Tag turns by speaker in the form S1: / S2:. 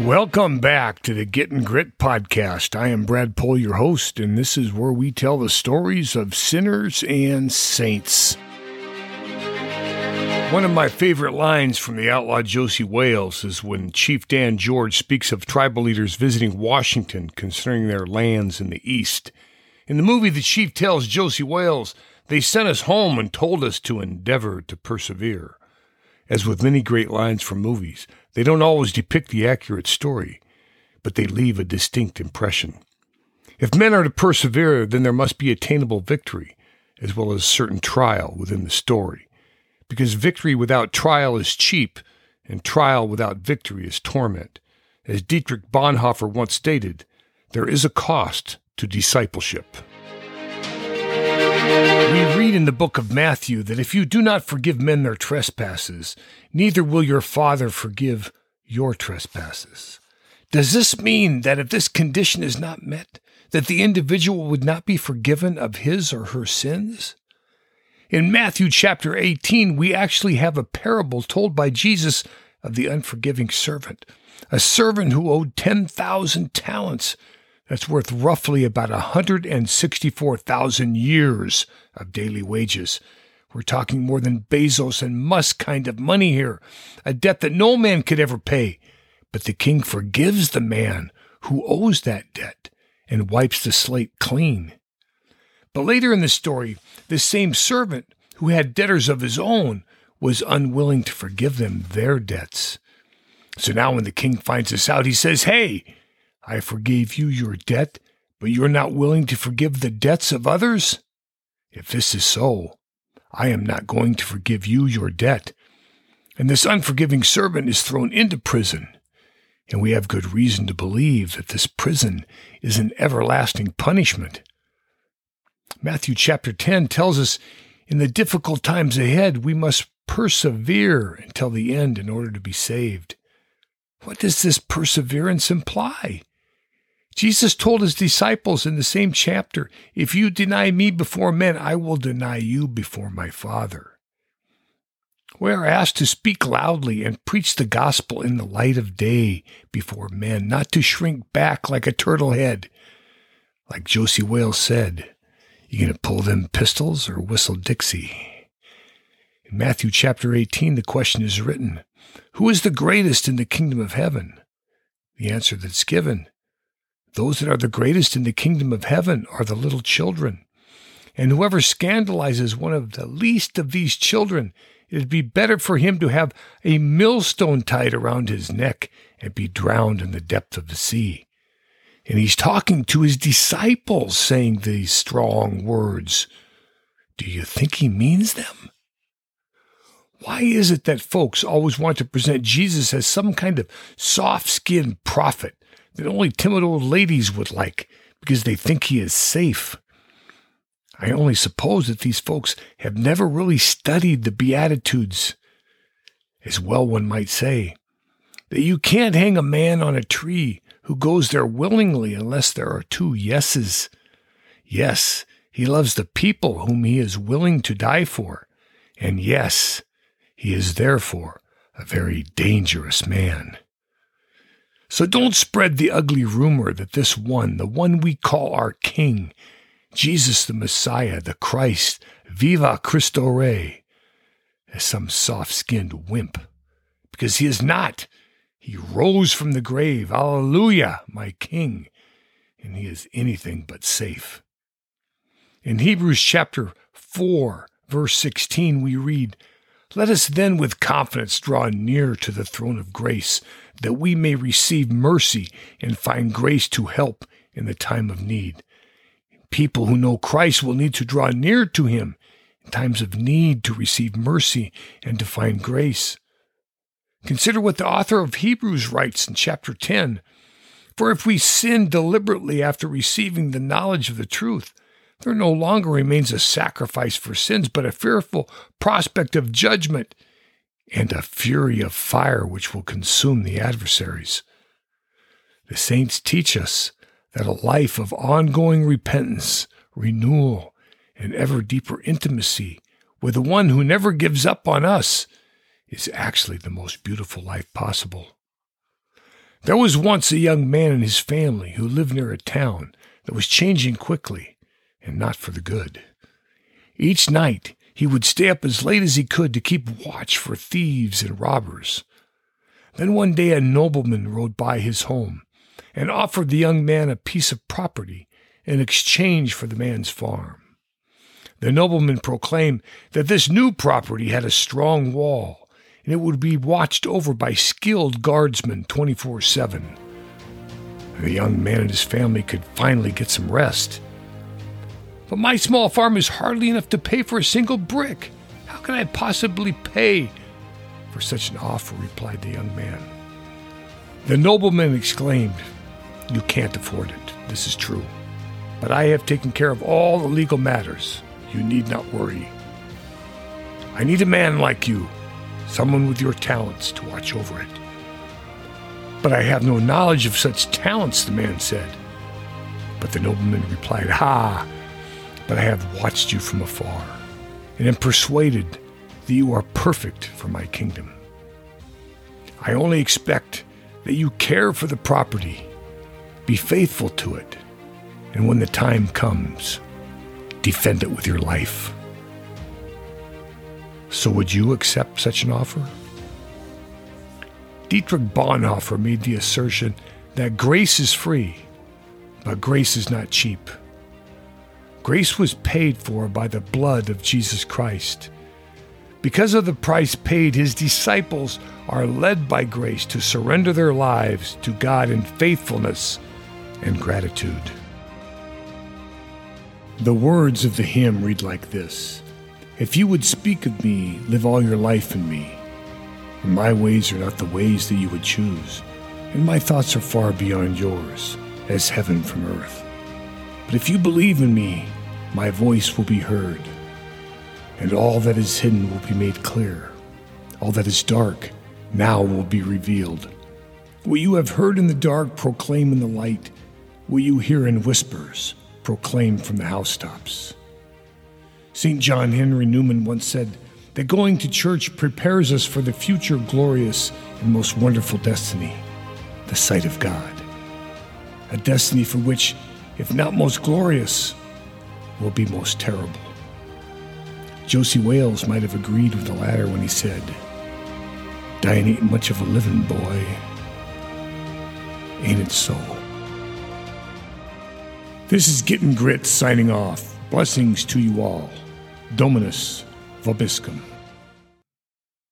S1: Welcome back to the Getting Grit podcast. I am Brad Pohl, your host, and this is where we tell the stories of sinners and saints. One of my favorite lines from the outlaw Josey Wales is when Chief Dan George speaks of tribal leaders visiting Washington concerning their lands in the East. In the movie, the chief tells Josey Wales, They sent us home and told us to endeavor to persevere. As with many great lines from movies, they don't always depict the accurate story, but they leave a distinct impression. If men are to persevere, then there must be attainable victory, as well as certain trial within the story. Because victory without trial is cheap, and trial without victory is torment. As Dietrich Bonhoeffer once stated, there is a cost to discipleship. We read in the book of Matthew that if you do not forgive men their trespasses, neither will your Father forgive your trespasses. Does this mean that if this condition is not met, that the individual would not be forgiven of his or her sins? In Matthew chapter 18, we actually have a parable told by Jesus of the unforgiving servant, a servant who owed 10,000 talents that's worth roughly about 164,000 years of daily wages. We're talking more than Bezos and Musk kind of money here, a debt that no man could ever pay. But the king forgives the man who owes that debt and wipes the slate clean. But later in the story, this same servant who had debtors of his own was unwilling to forgive them their debts. So now when the king finds this out, he says, Hey, I forgave you your debt, but you're not willing to forgive the debts of others? If this is so, I am not going to forgive you your debt. And this unforgiving servant is thrown into prison. And we have good reason to believe that this prison is an everlasting punishment. Matthew chapter 10 tells us in the difficult times ahead, we must persevere until the end in order to be saved. What does this perseverance imply? Jesus told his disciples in the same chapter, If you deny me before men, I will deny you before my Father. We are asked to speak loudly and preach the gospel in the light of day before men, not to shrink back like a turtle head. Like Josey Wales said, you going to pull them pistols or whistle Dixie? In Matthew chapter 18, the question is written Who is the greatest in the kingdom of heaven? The answer that's given those that are the greatest in the kingdom of heaven are the little children. And whoever scandalizes one of the least of these children, it would be better for him to have a millstone tied around his neck and be drowned in the depth of the sea. And he's talking to his disciples, saying these strong words. Do you think he means them? Why is it that folks always want to present Jesus as some kind of soft skinned prophet that only timid old ladies would like because they think he is safe. I only suppose that these folks have never really studied the Beatitudes. As well, one might say that you can't hang a man on a tree who goes there willingly unless there are two yeses. Yes, he loves the people whom he is willing to die for. And yes, he is therefore a very dangerous man. So don't spread the ugly rumor that this one, the one we call our King, Jesus the Messiah, the Christ, Viva Cristo Rey, is some soft skinned wimp. Because he is not. He rose from the grave. Alleluia, my King. And he is anything but safe. In Hebrews chapter 4, verse 16, we read, let us then with confidence draw near to the throne of grace, that we may receive mercy and find grace to help in the time of need. People who know Christ will need to draw near to him in times of need to receive mercy and to find grace. Consider what the author of Hebrews writes in chapter 10. For if we sin deliberately after receiving the knowledge of the truth, there no longer remains a sacrifice for sins, but a fearful prospect of judgment and a fury of fire which will consume the adversaries. The saints teach us that a life of ongoing repentance, renewal, and ever deeper intimacy with the one who never gives up on us is actually the most beautiful life possible. There was once a young man and his family who lived near a town that was changing quickly and not for the good. Each night he would stay up as late as he could to keep watch for thieves and robbers. Then one day a nobleman rode by his home and offered the young man a piece of property in exchange for the man's farm. The nobleman proclaimed that this new property had a strong wall and it would be watched over by skilled guardsmen 24 7. The young man and his family could finally get some rest. But my small farm is hardly enough to pay for a single brick. How can I possibly pay for such an offer? replied the young man. The nobleman exclaimed, You can't afford it. This is true. But I have taken care of all the legal matters. You need not worry. I need a man like you, someone with your talents to watch over it. But I have no knowledge of such talents, the man said. But the nobleman replied, Ha! But I have watched you from afar, and am persuaded that you are perfect for my kingdom. I only expect that you care for the property, be faithful to it, and when the time comes, defend it with your life. So, would you accept such an offer? Dietrich Bonhoeffer made the assertion that grace is free, but grace is not cheap. Grace was paid for by the blood of Jesus Christ. Because of the price paid, his disciples are led by grace to surrender their lives to God in faithfulness and gratitude. The words of the hymn read like this If you would speak of me, live all your life in me. And my ways are not the ways that you would choose, and my thoughts are far beyond yours, as heaven from earth. But if you believe in me, my voice will be heard, and all that is hidden will be made clear. All that is dark now will be revealed. What you have heard in the dark, proclaim in the light. What you hear in whispers, proclaim from the housetops. St. John Henry Newman once said that going to church prepares us for the future glorious and most wonderful destiny, the sight of God. A destiny for which, if not most glorious, will be most terrible. Josey Wales might have agreed with the latter when he said, Dying ain't much of a living, boy. Ain't it so? This is Getting Grit signing off. Blessings to you all. Dominus Vobiscum.